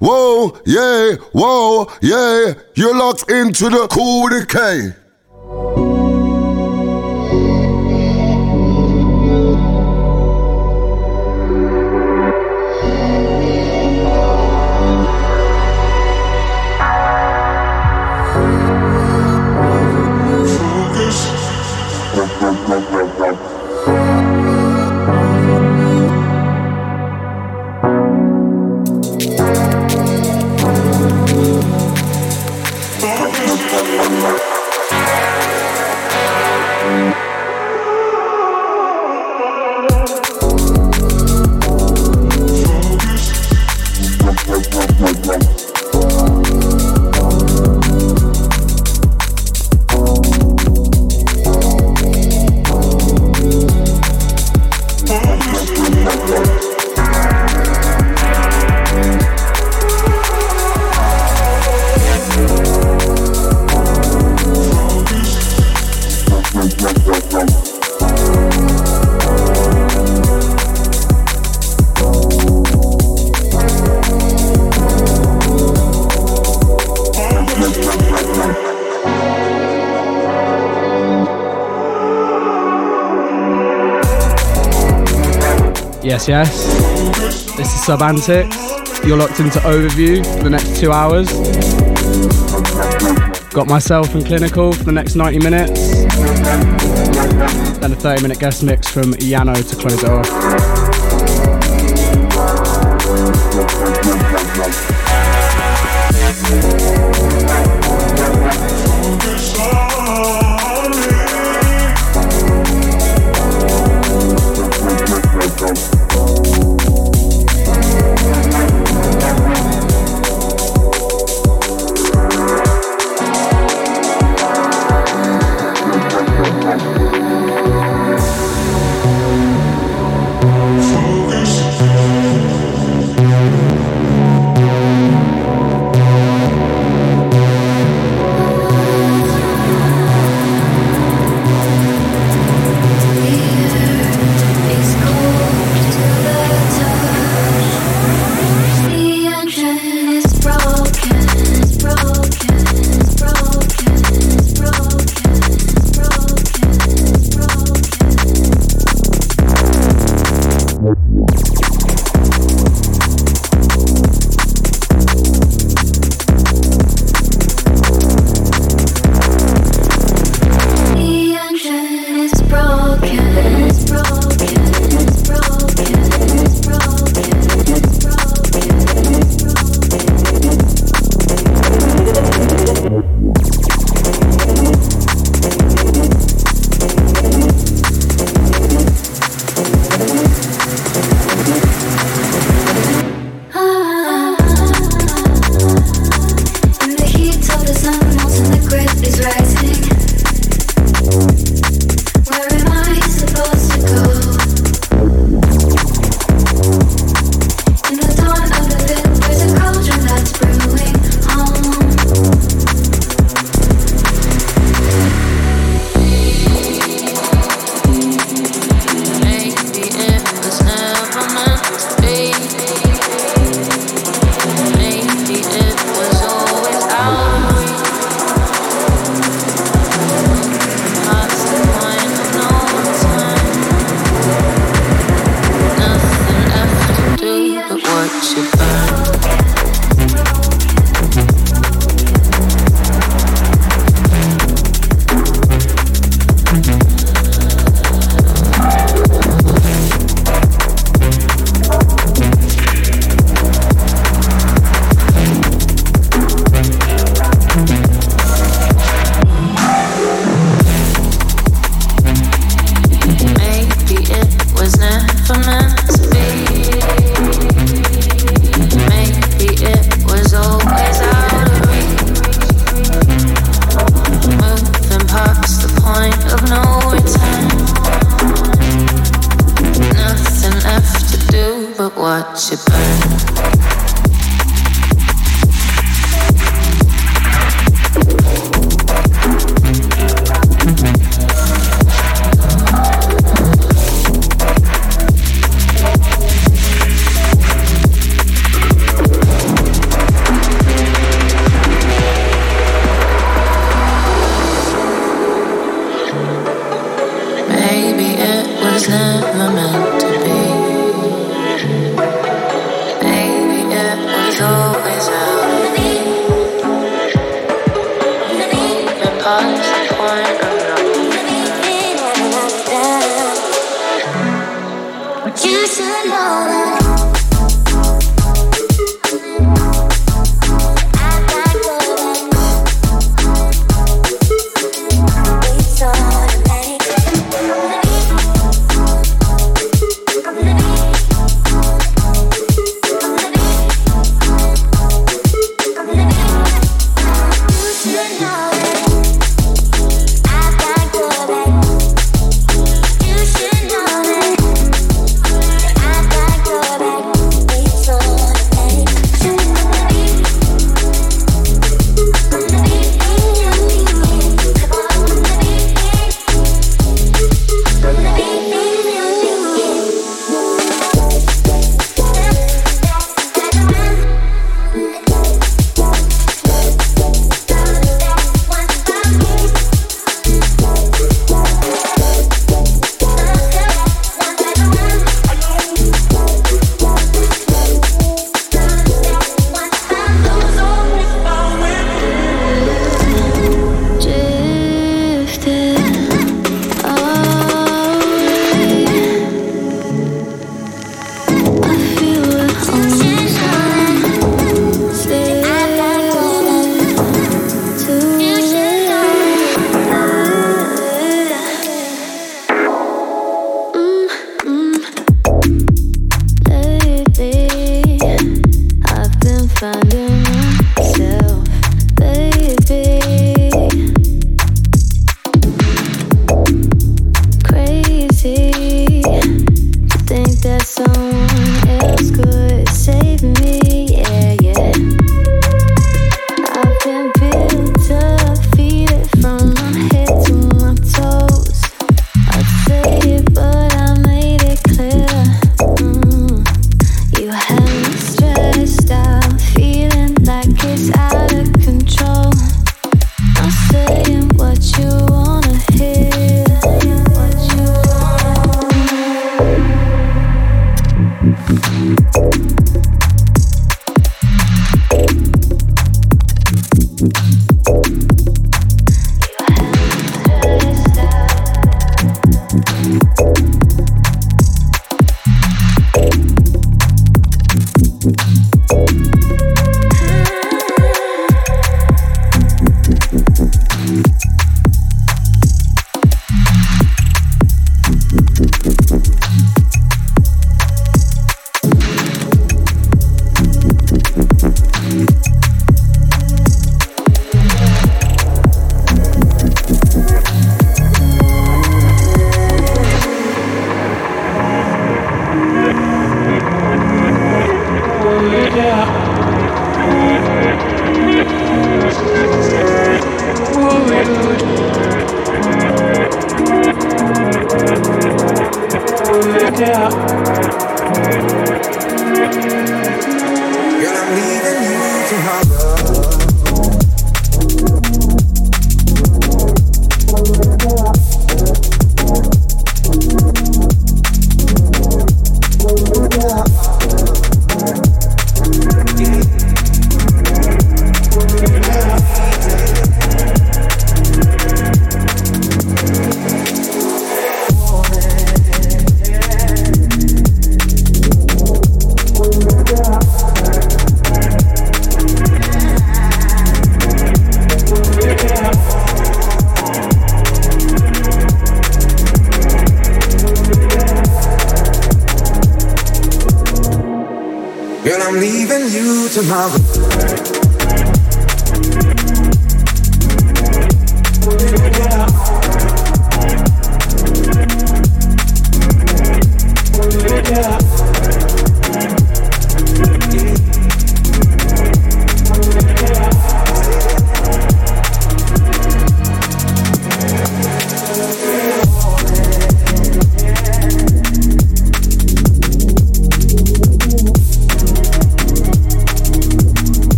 Whoa, yeah, whoa, yeah. You're locked into the cool decay. Yes, yes. This is sub-antics. You're locked into Overview for the next two hours. Got myself and Klinical for the next 90 minutes. Then a 30 minute guest mix from YAANO to close it off.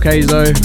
Kazo.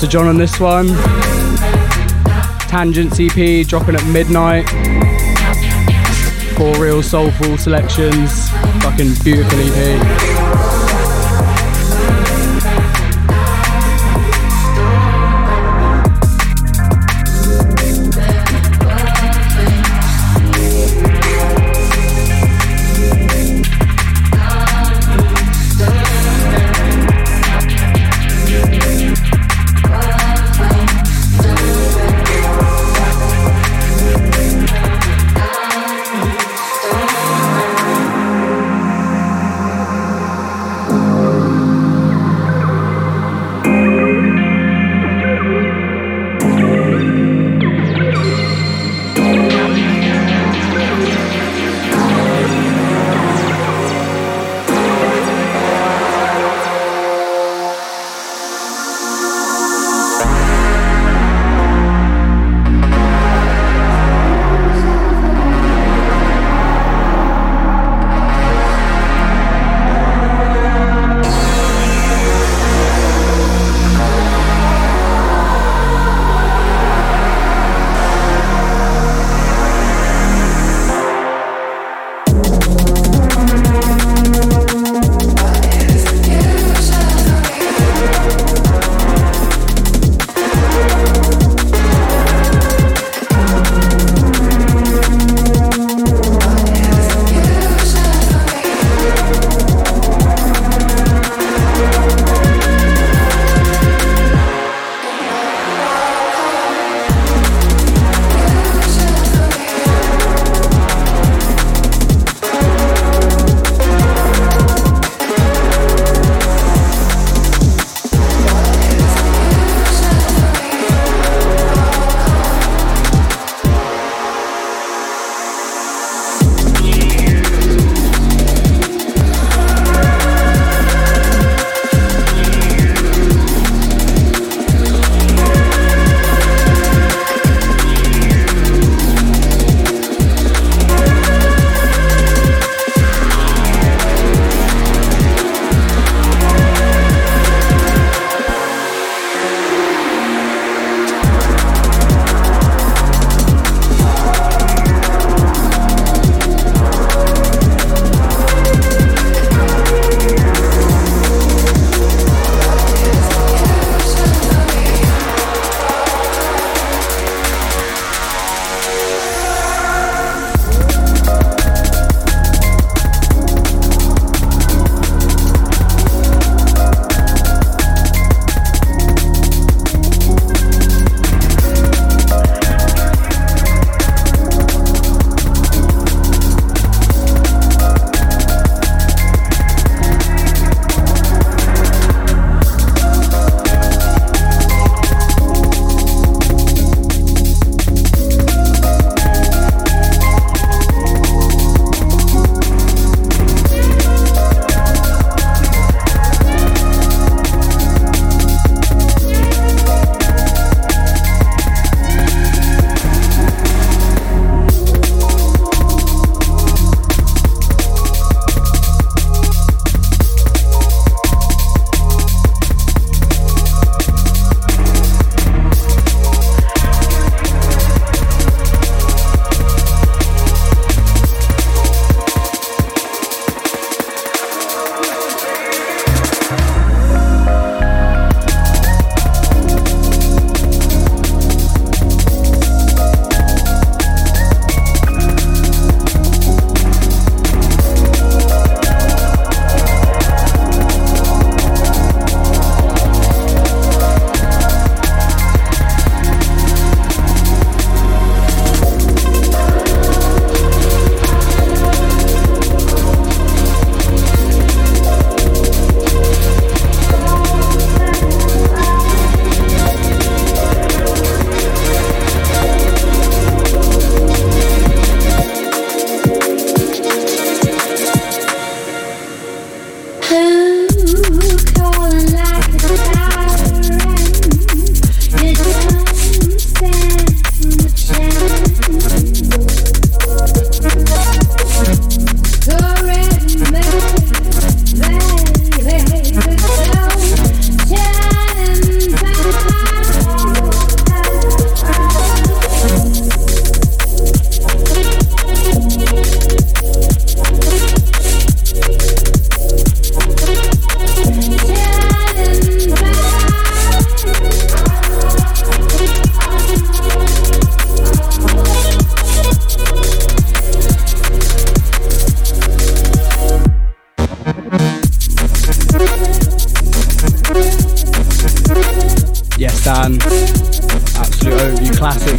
To John on this one. Tangent CP dropping at midnight. Four real soulful selections. Fucking beautiful EP.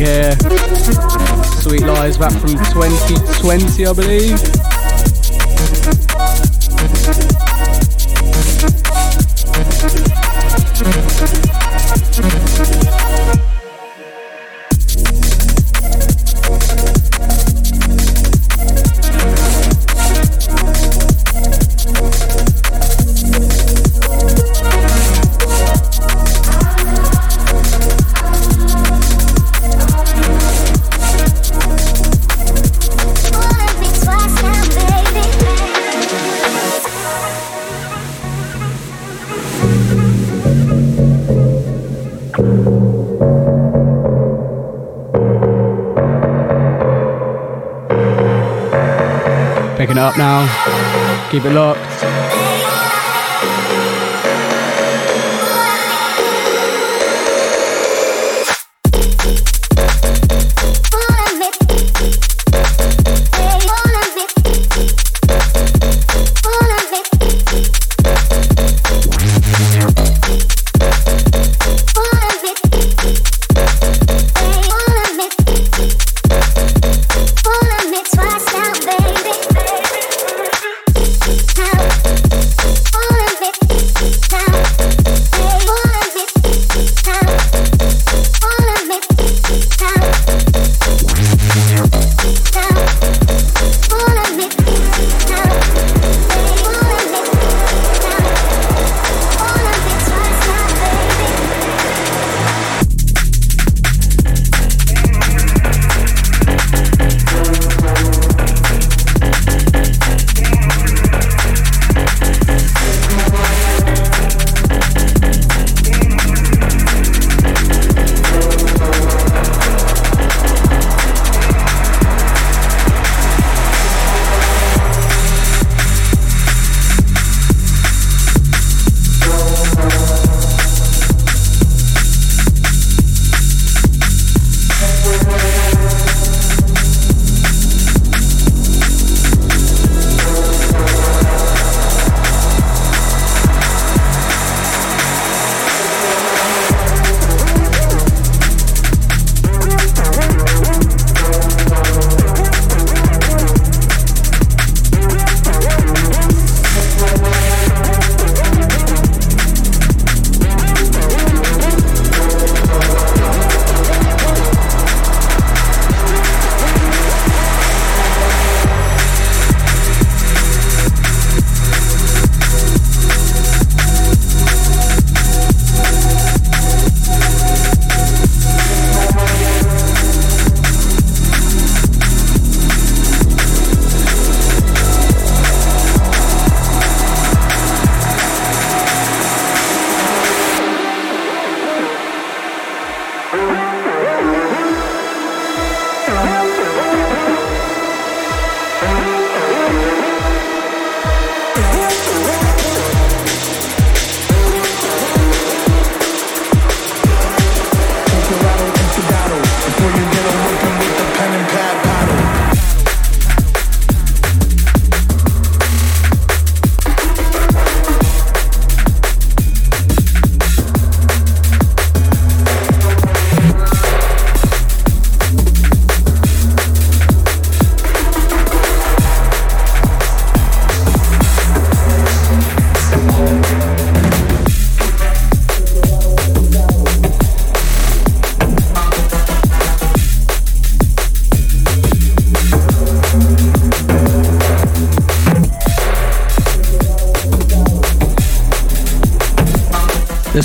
Here. Sweet Lies back from 2020, I believe. Keep it locked.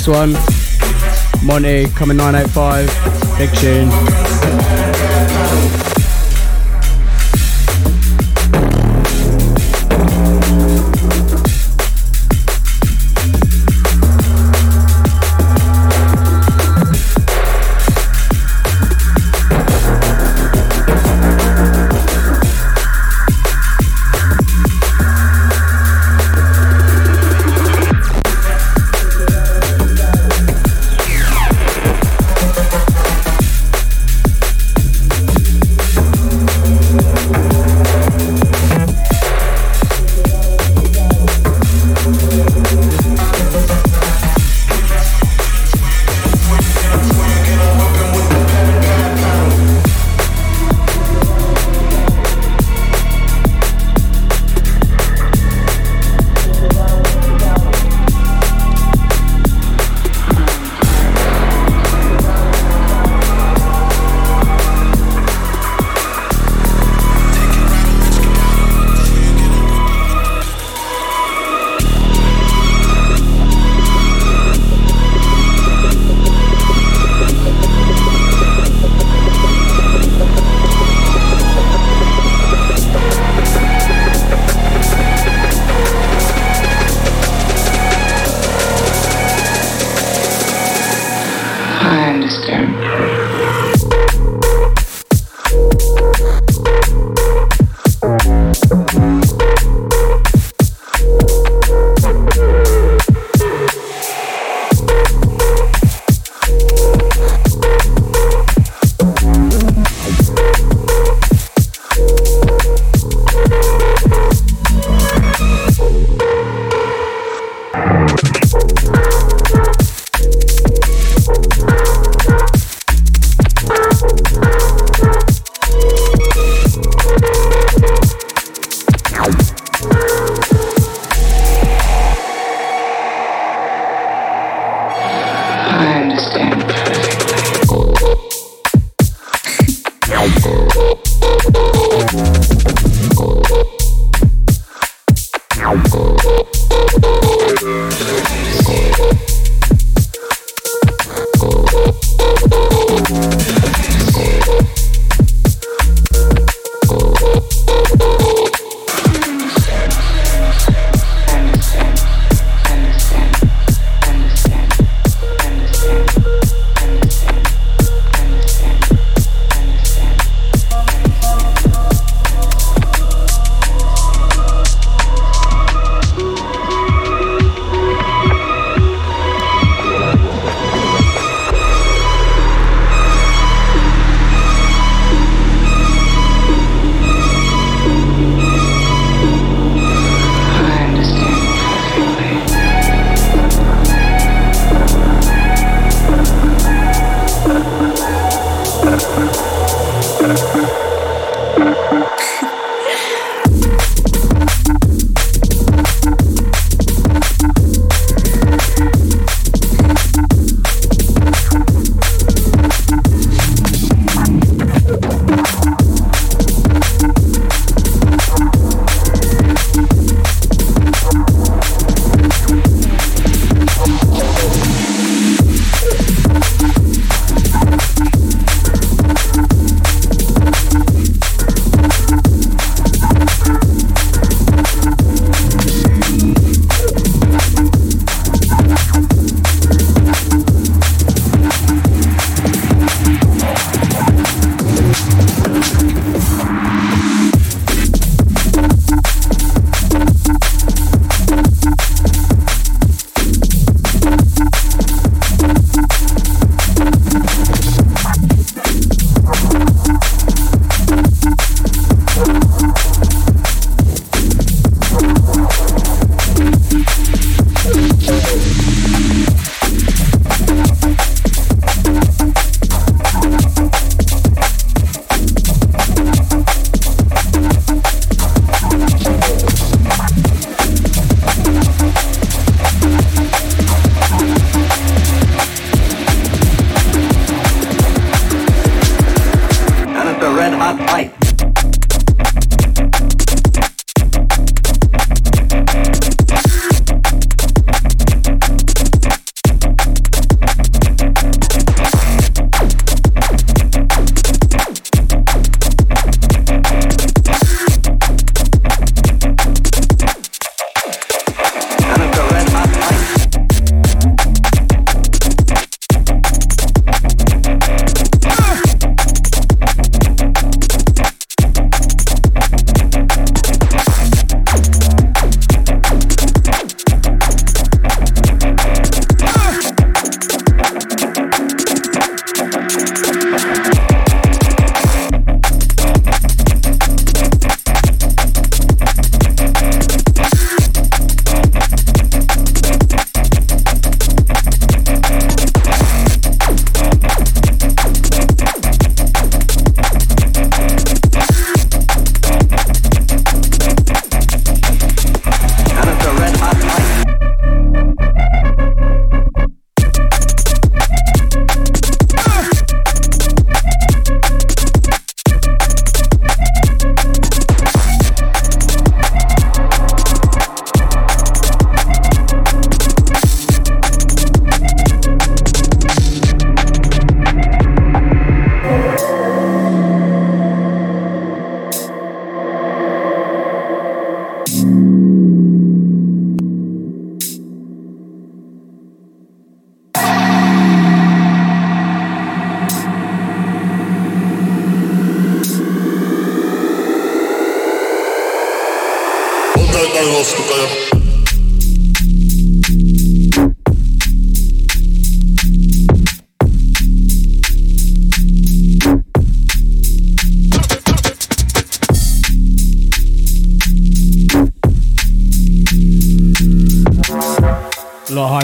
One, Monty coming 985, big tune.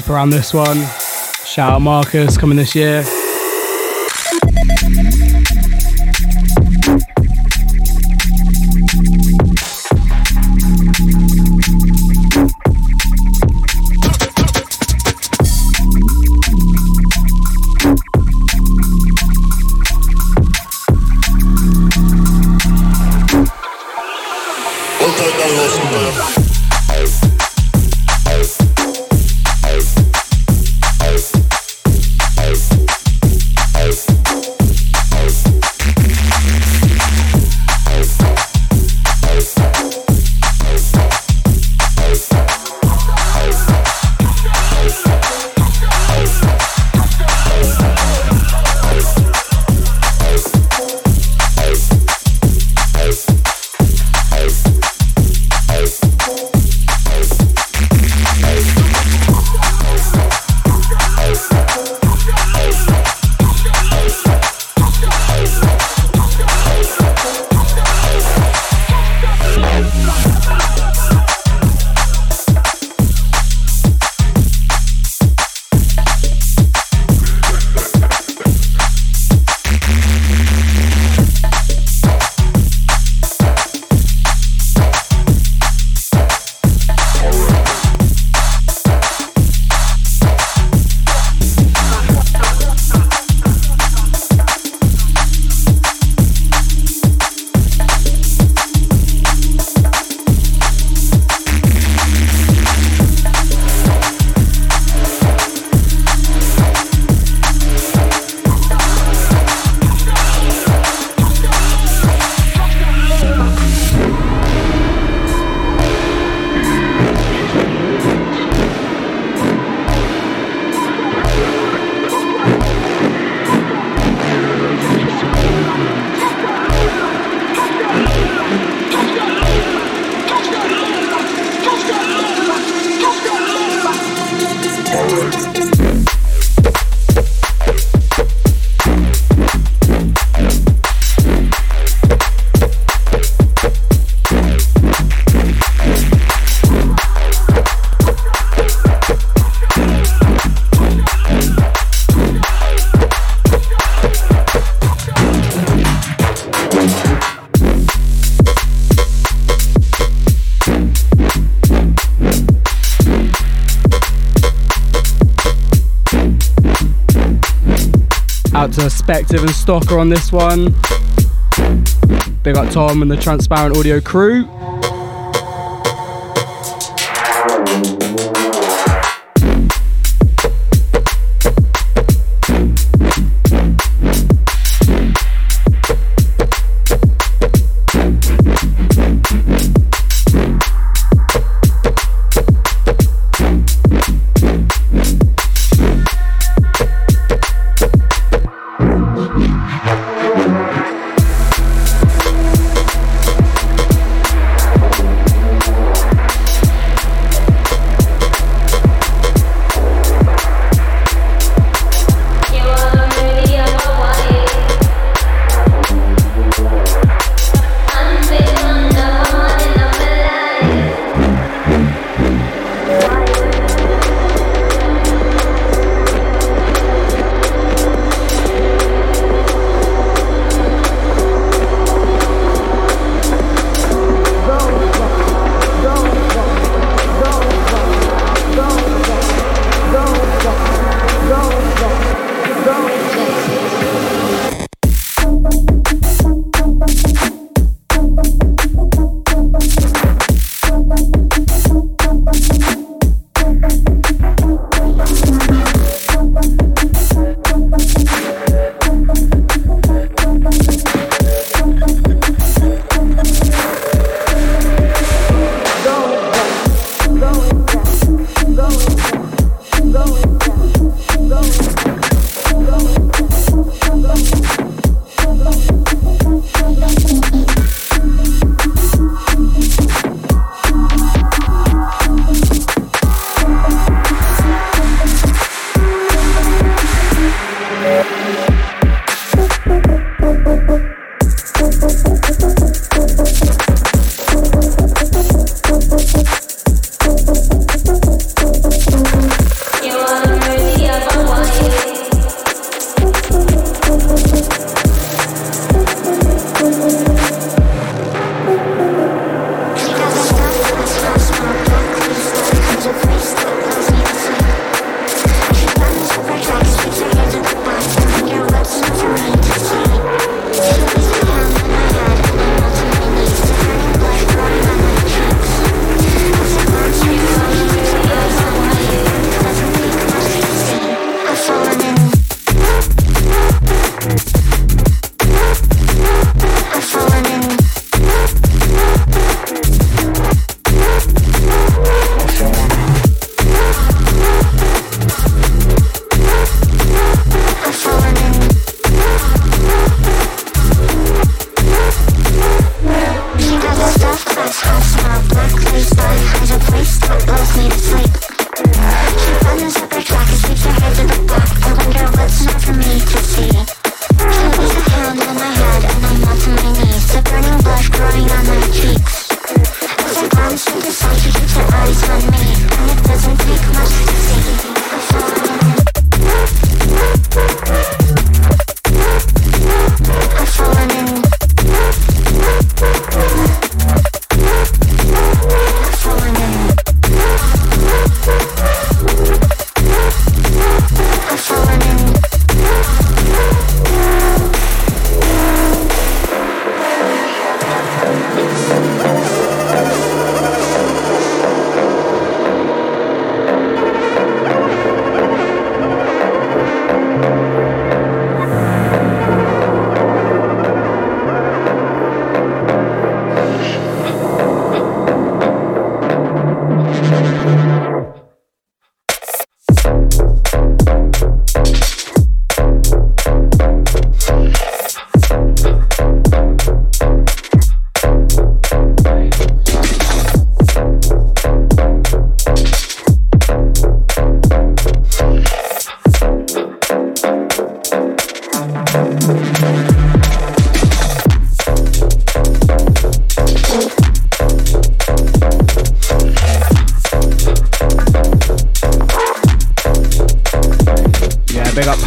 Around this one. Shout out Marcus coming this year. On this one. Big up Tom and the Transparent Audio crew.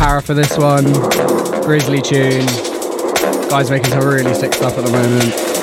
For this one. Grizzly tune. Guys making some really sick stuff at the moment.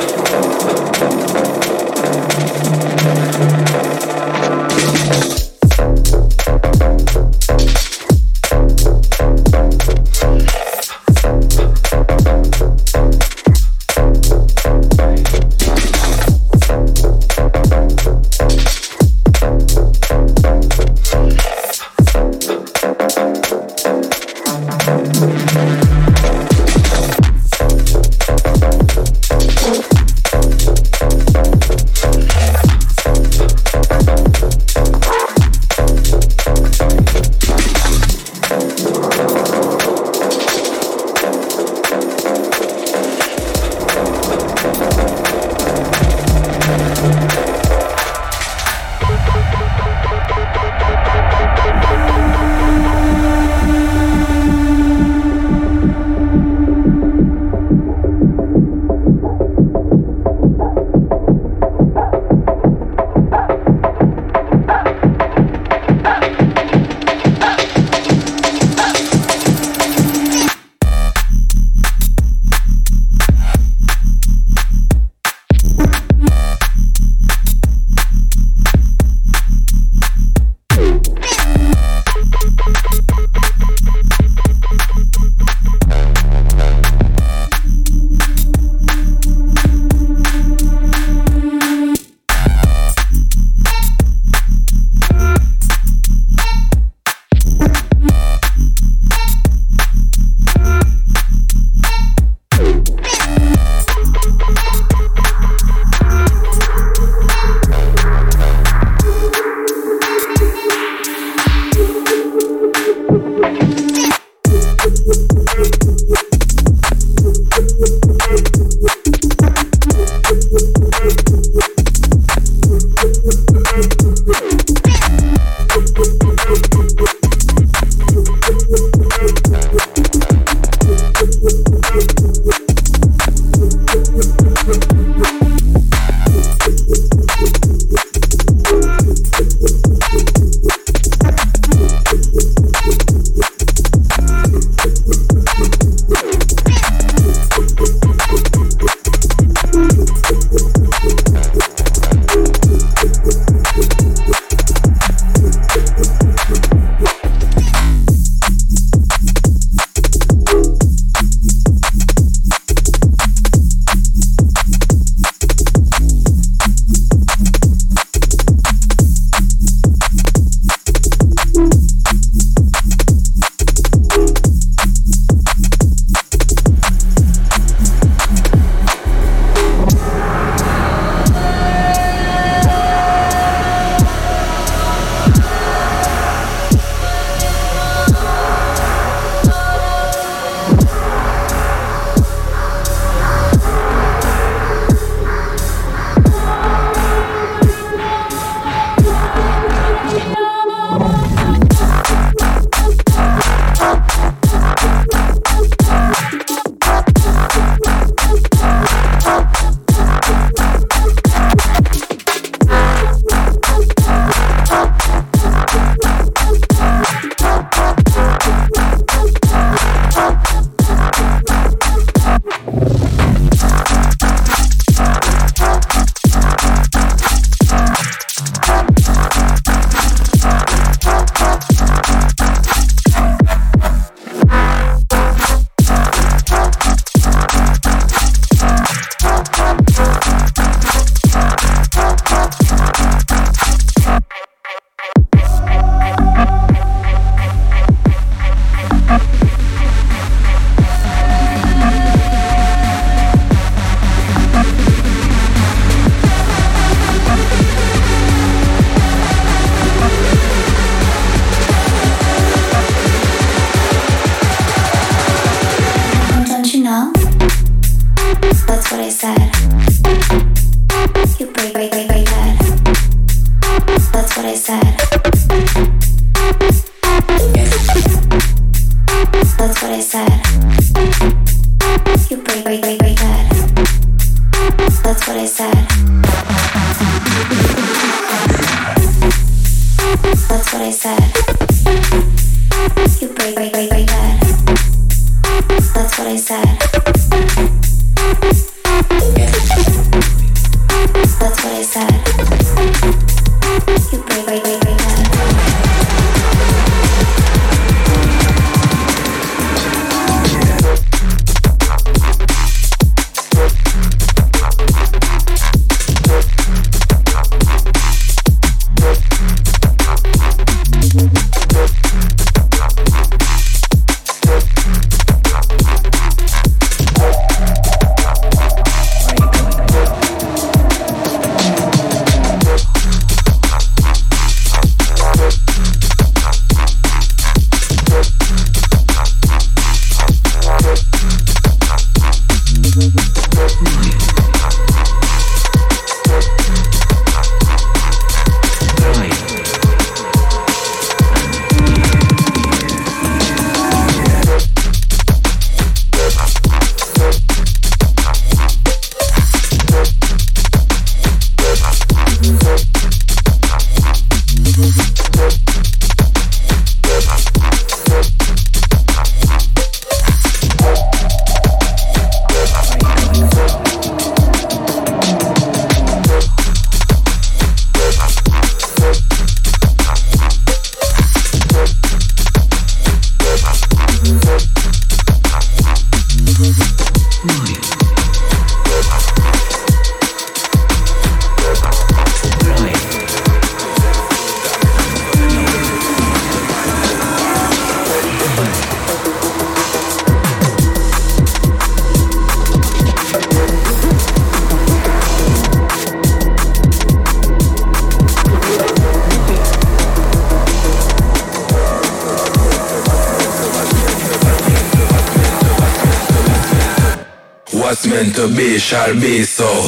Charmizo.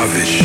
Savage.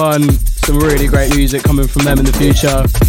one. Some really great music coming from them in the future.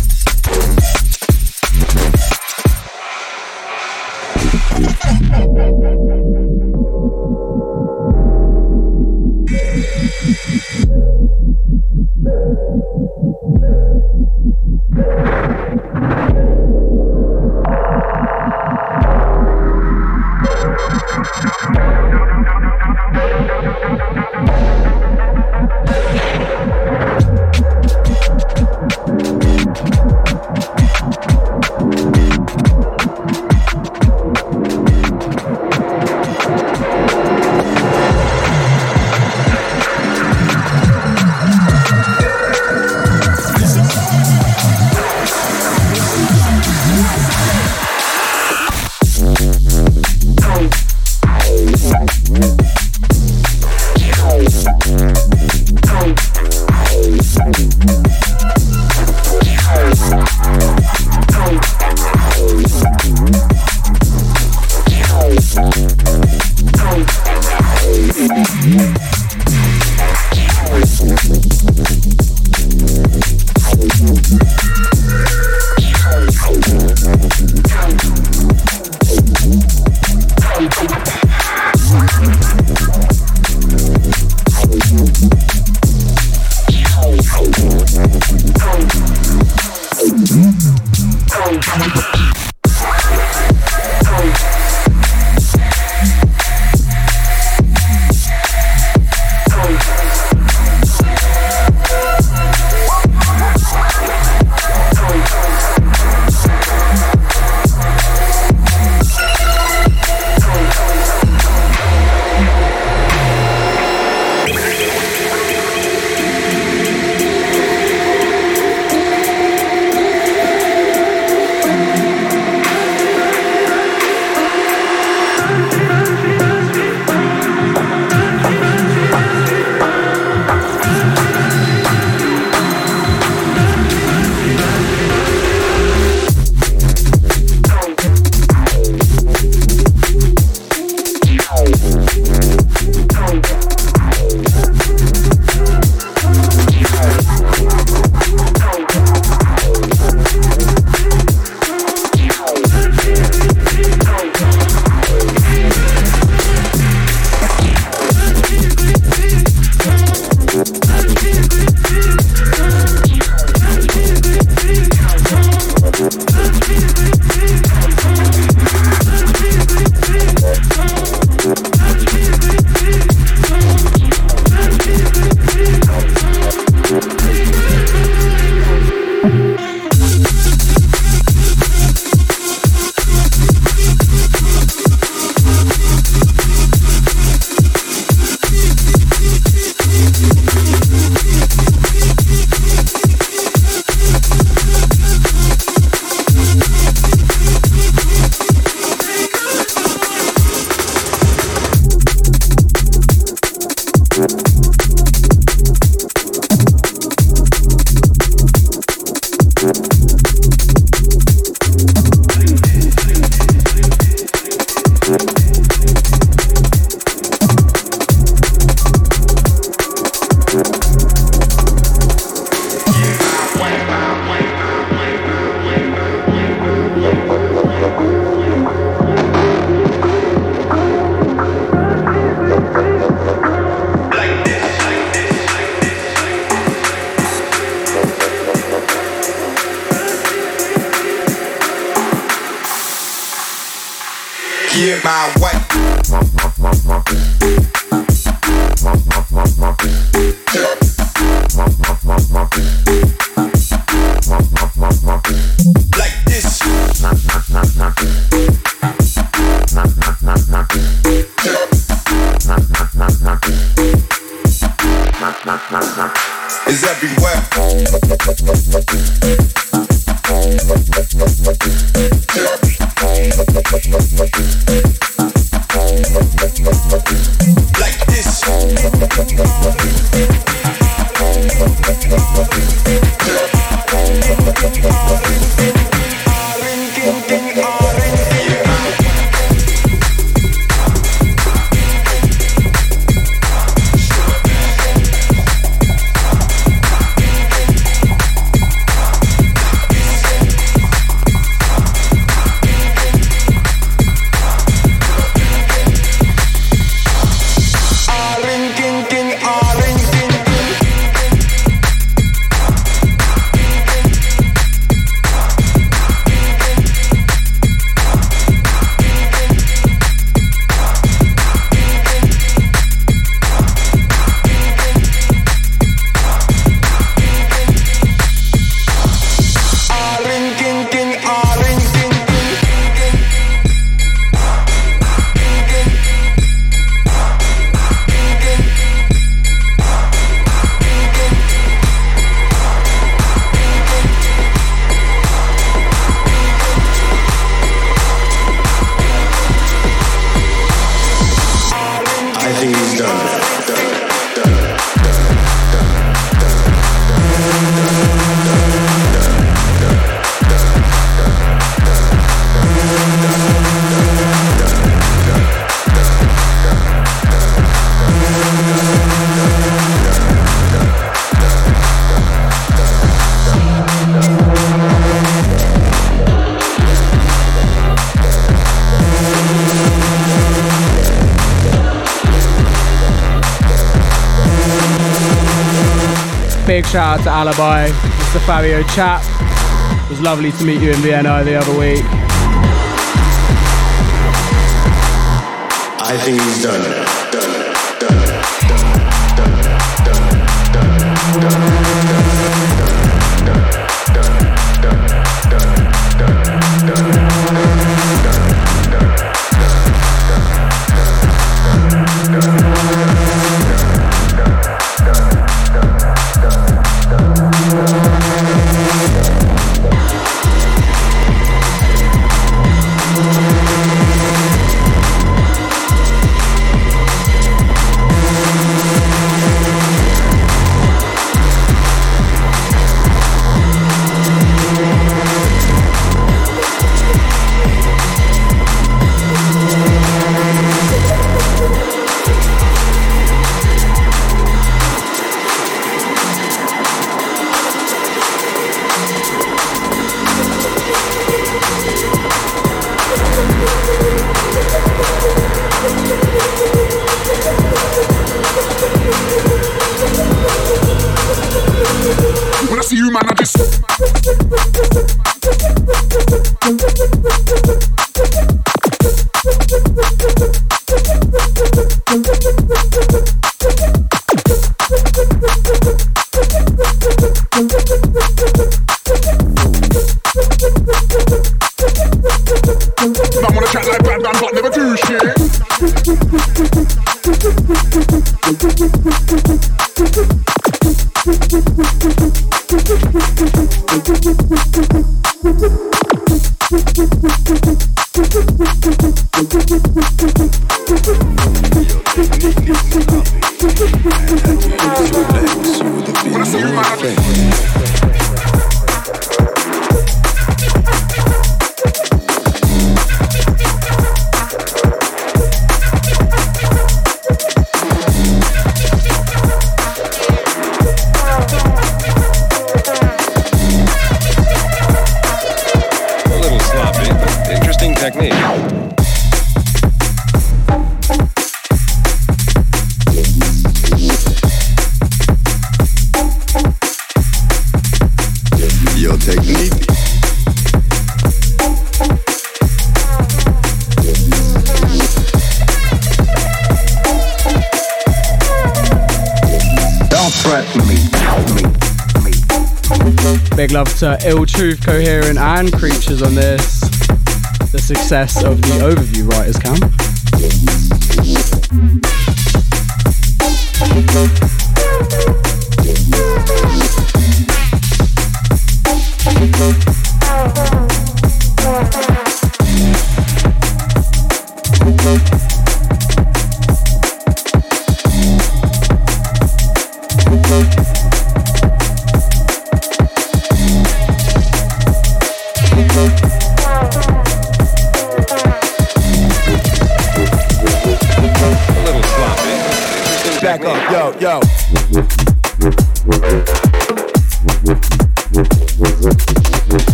Shout out to Alibi, Mr. Fabio Chap. It was lovely to meet you in Vienna the other week. I think he's done. To Ill Truth, Coherent, and Creatures on this. The success of the Overview Writers Camp.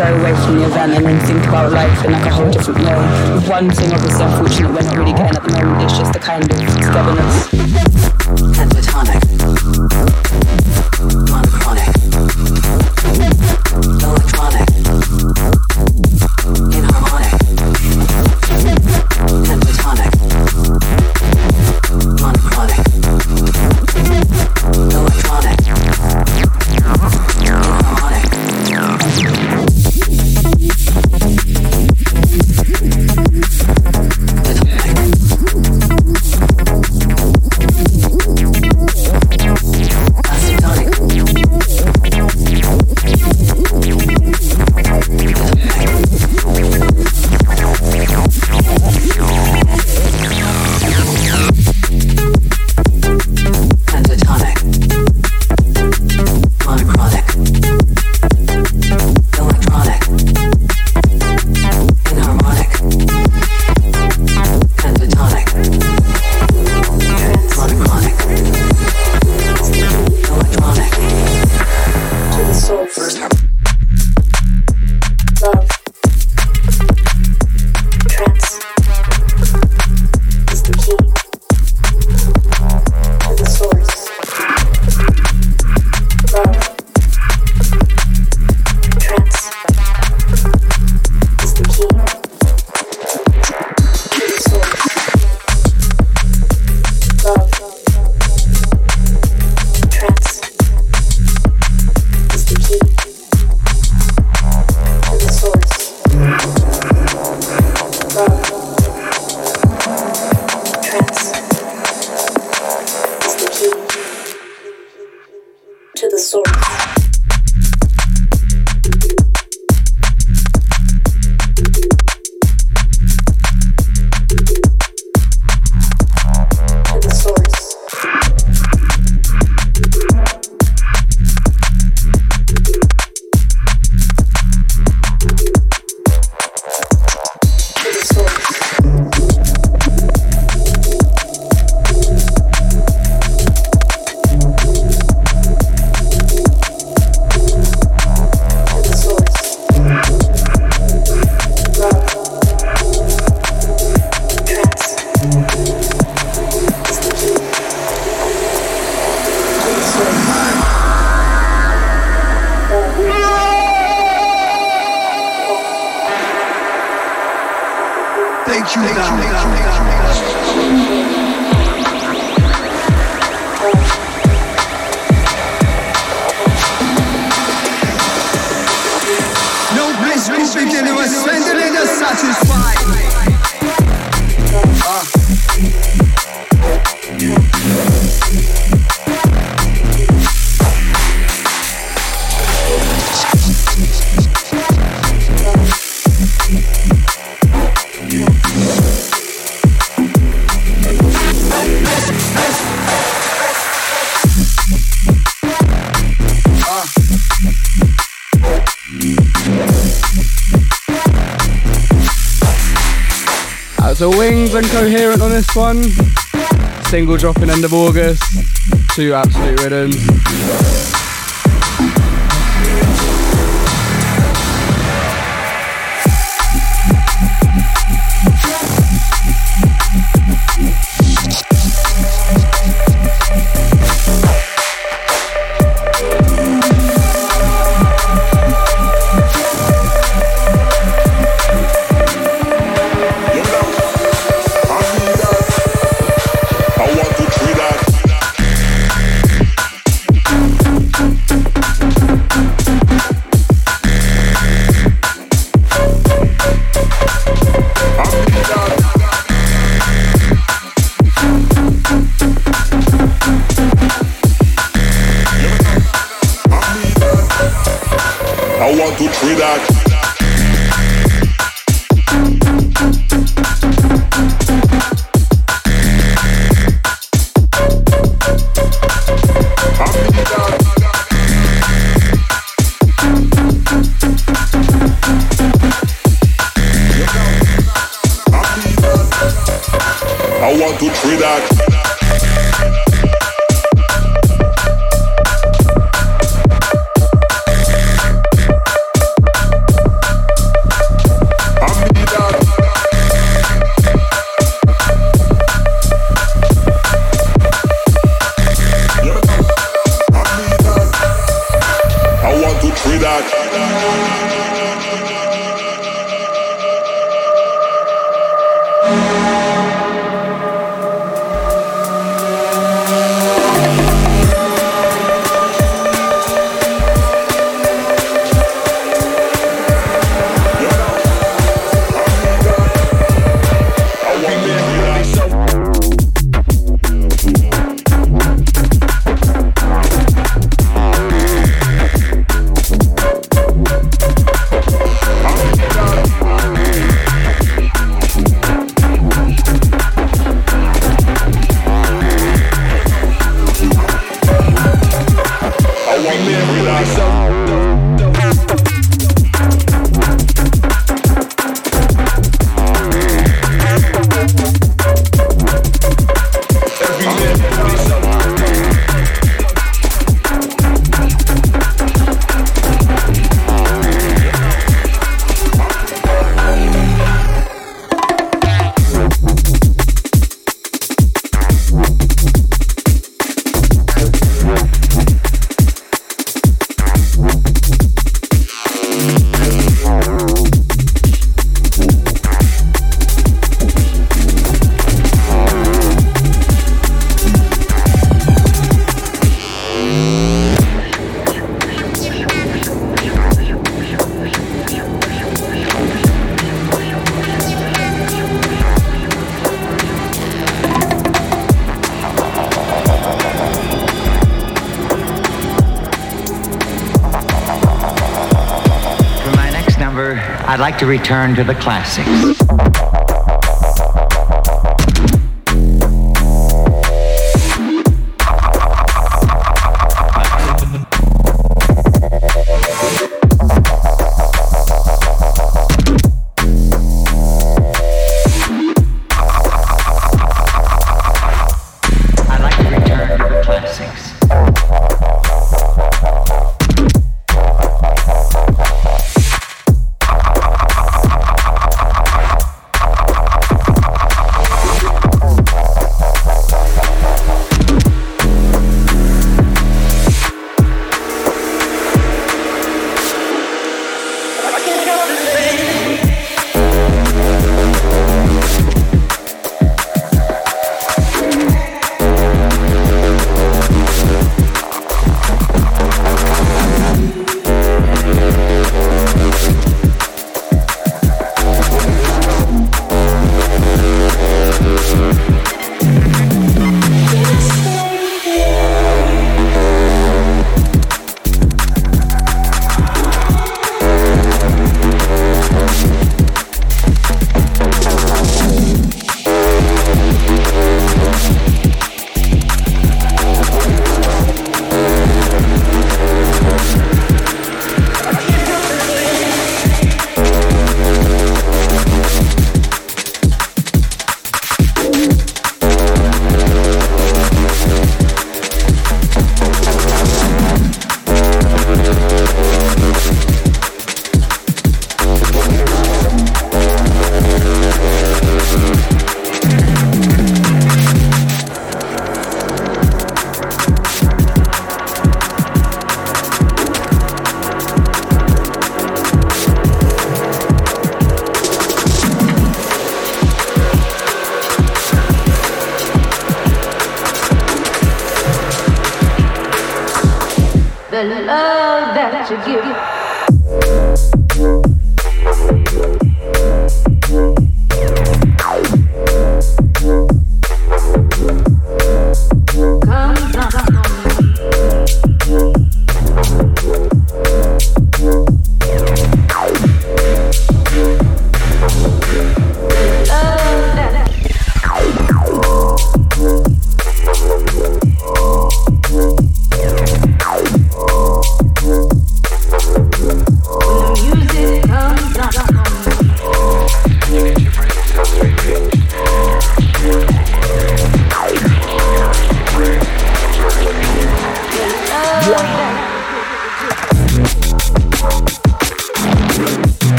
go away from the event and then think about life in like a whole different way. One thing obviously unfortunate we're not really getting at the moment is just the kind of stubbornness. Pentatonic. One. Single dropping end of August. Two absolute rhythms. I'd like to return to the classics.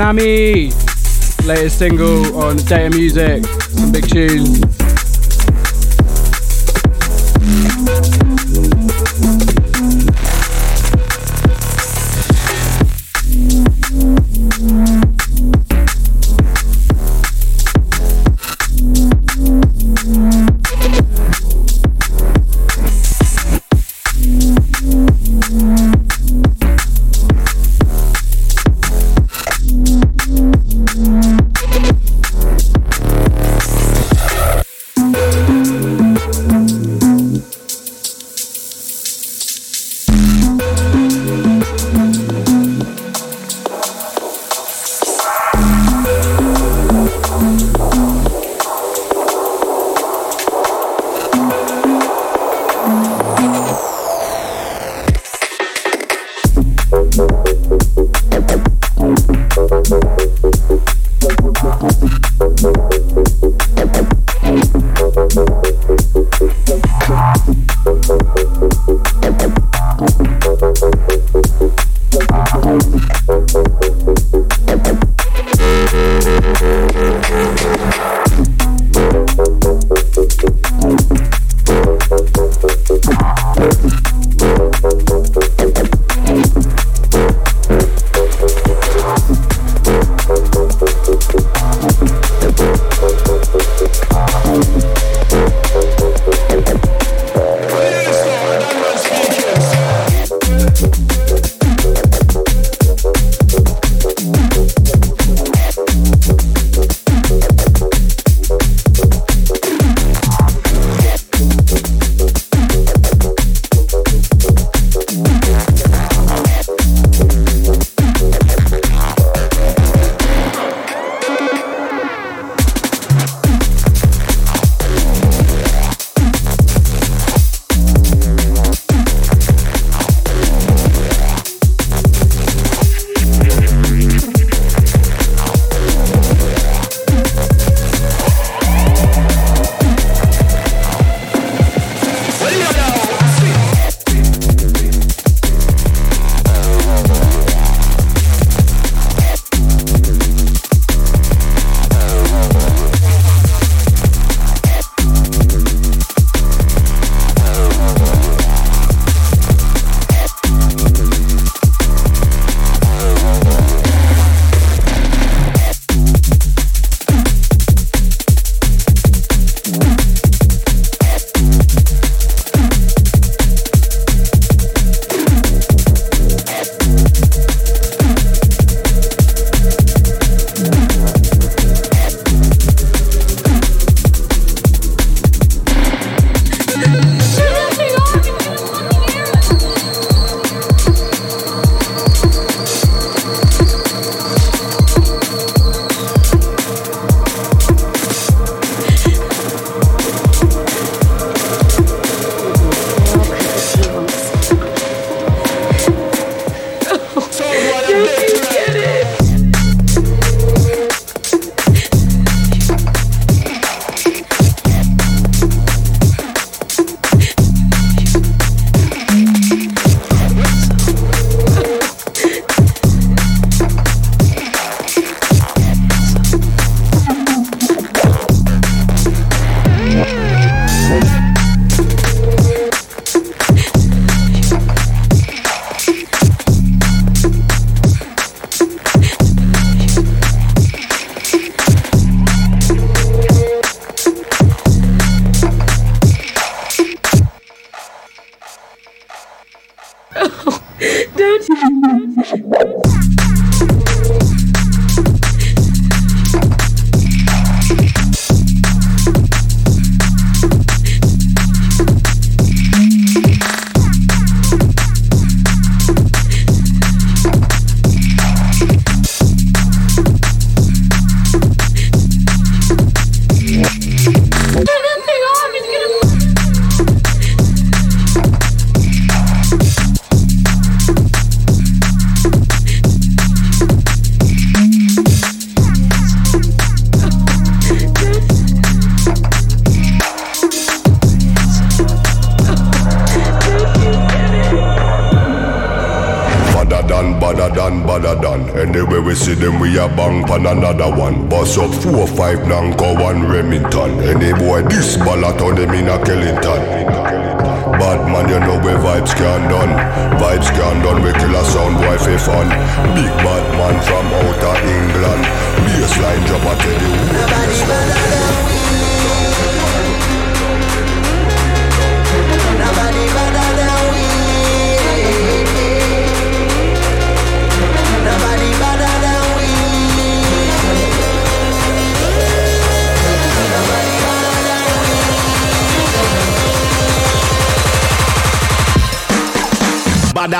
Tsunami. Latest single on Data Music. Some big tunes.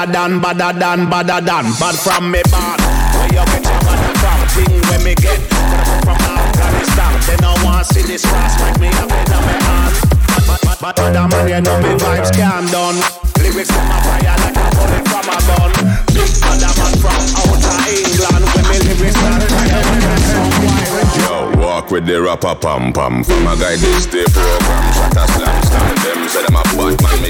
Badder than, badder than, badder than, bad from me bad. Where you get your bad from? Thing when me get from Afghanistan. They no want see this cross like me up in my hand. But, other man, you know me vibes can done. Lyrics from a fire like a bullet from a gun. Big other man from outer England. When me lyrics start, Yo, walk with the rapper pam pam. From a guy this day program, shot a slam stand. Them say them a bad man, me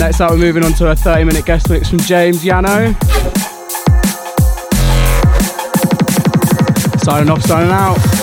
Next up, we're moving on to a 30 minute guest mix from James YAANO. Signing off, signing out.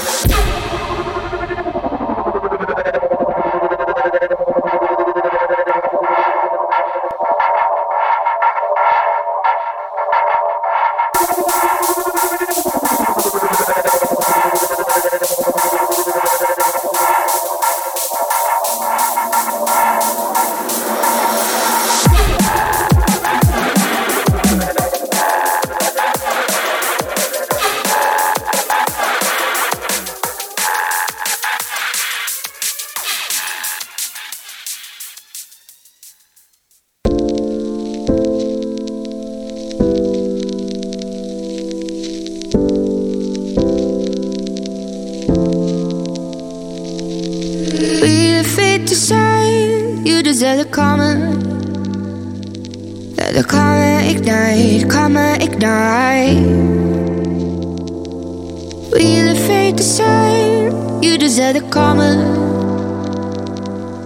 You deserve the common.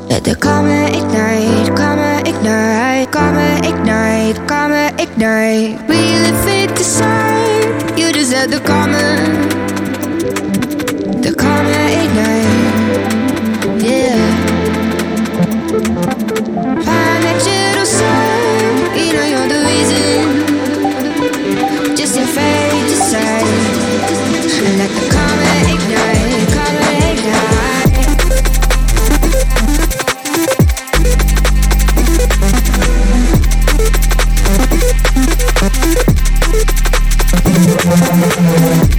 Let the common ignite, common ignite, common ignite, common ignite. We the fate to say you deserve the common. The common ignite. Yeah. Find that little sign, you know you're the reason. Just your fate decide. And let the comet ignite, comet ignite.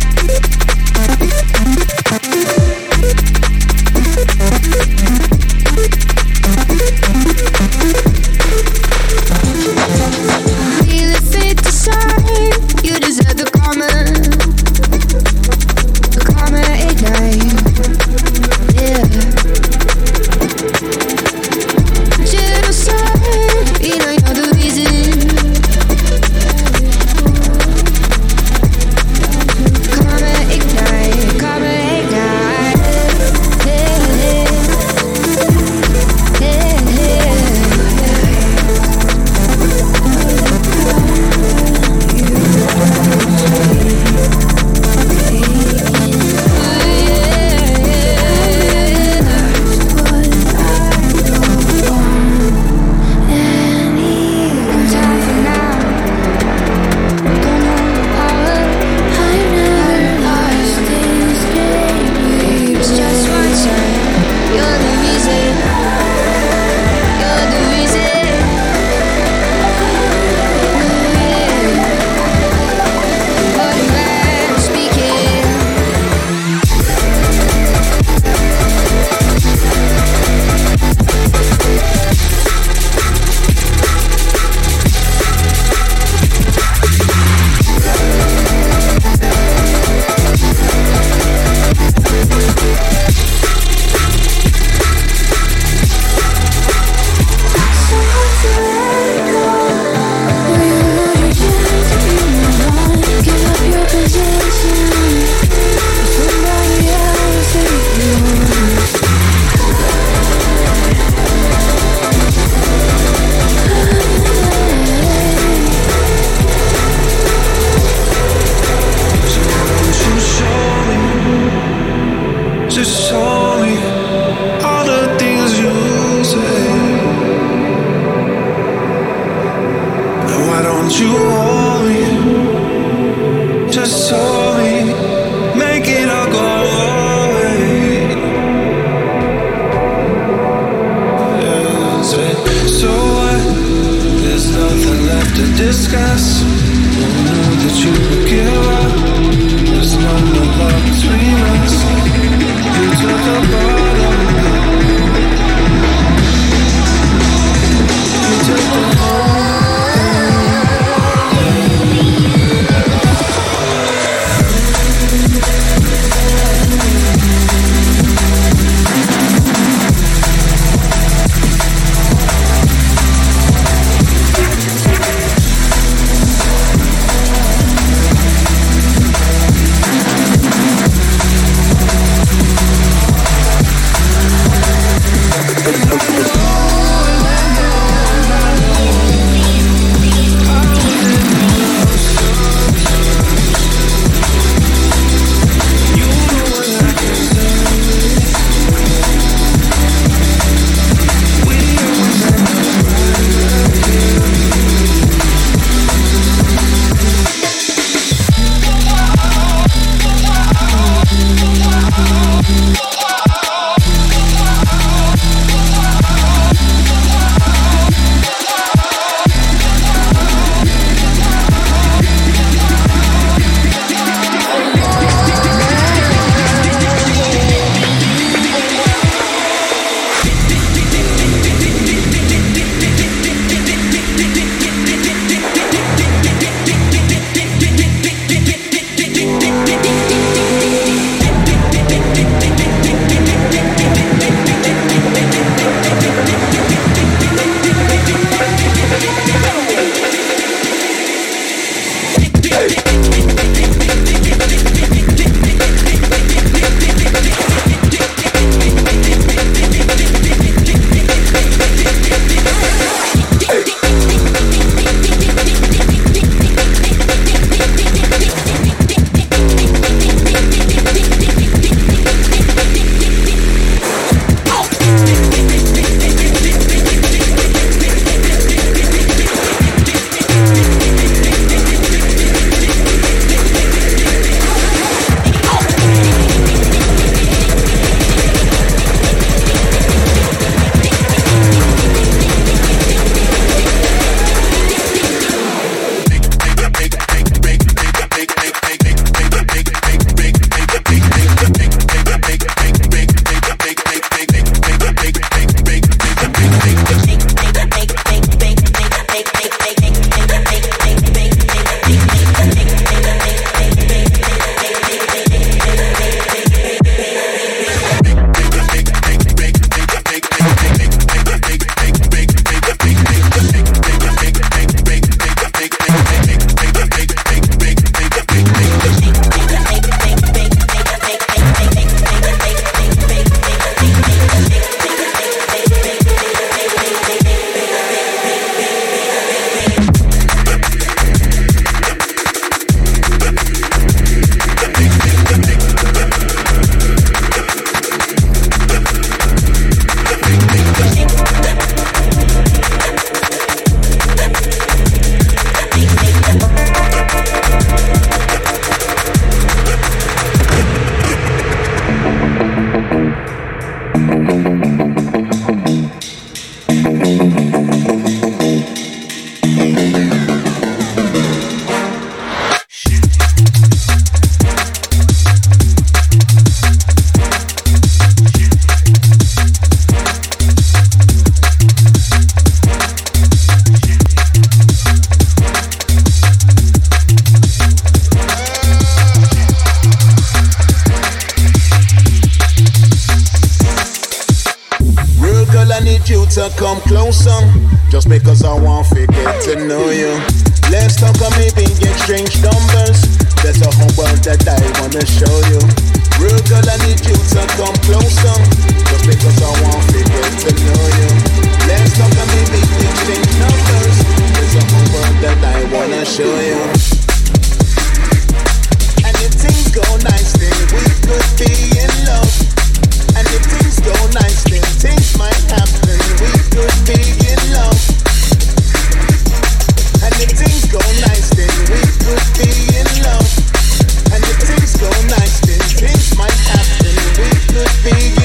So come closer, just because I want people to know you. Let's talk and maybe numbers. There's a that I wanna show you. And if things go we could be in love. And if things go things might happen. We could be in love. And if things go nice, then we could be could be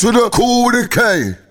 Into the cool with a K.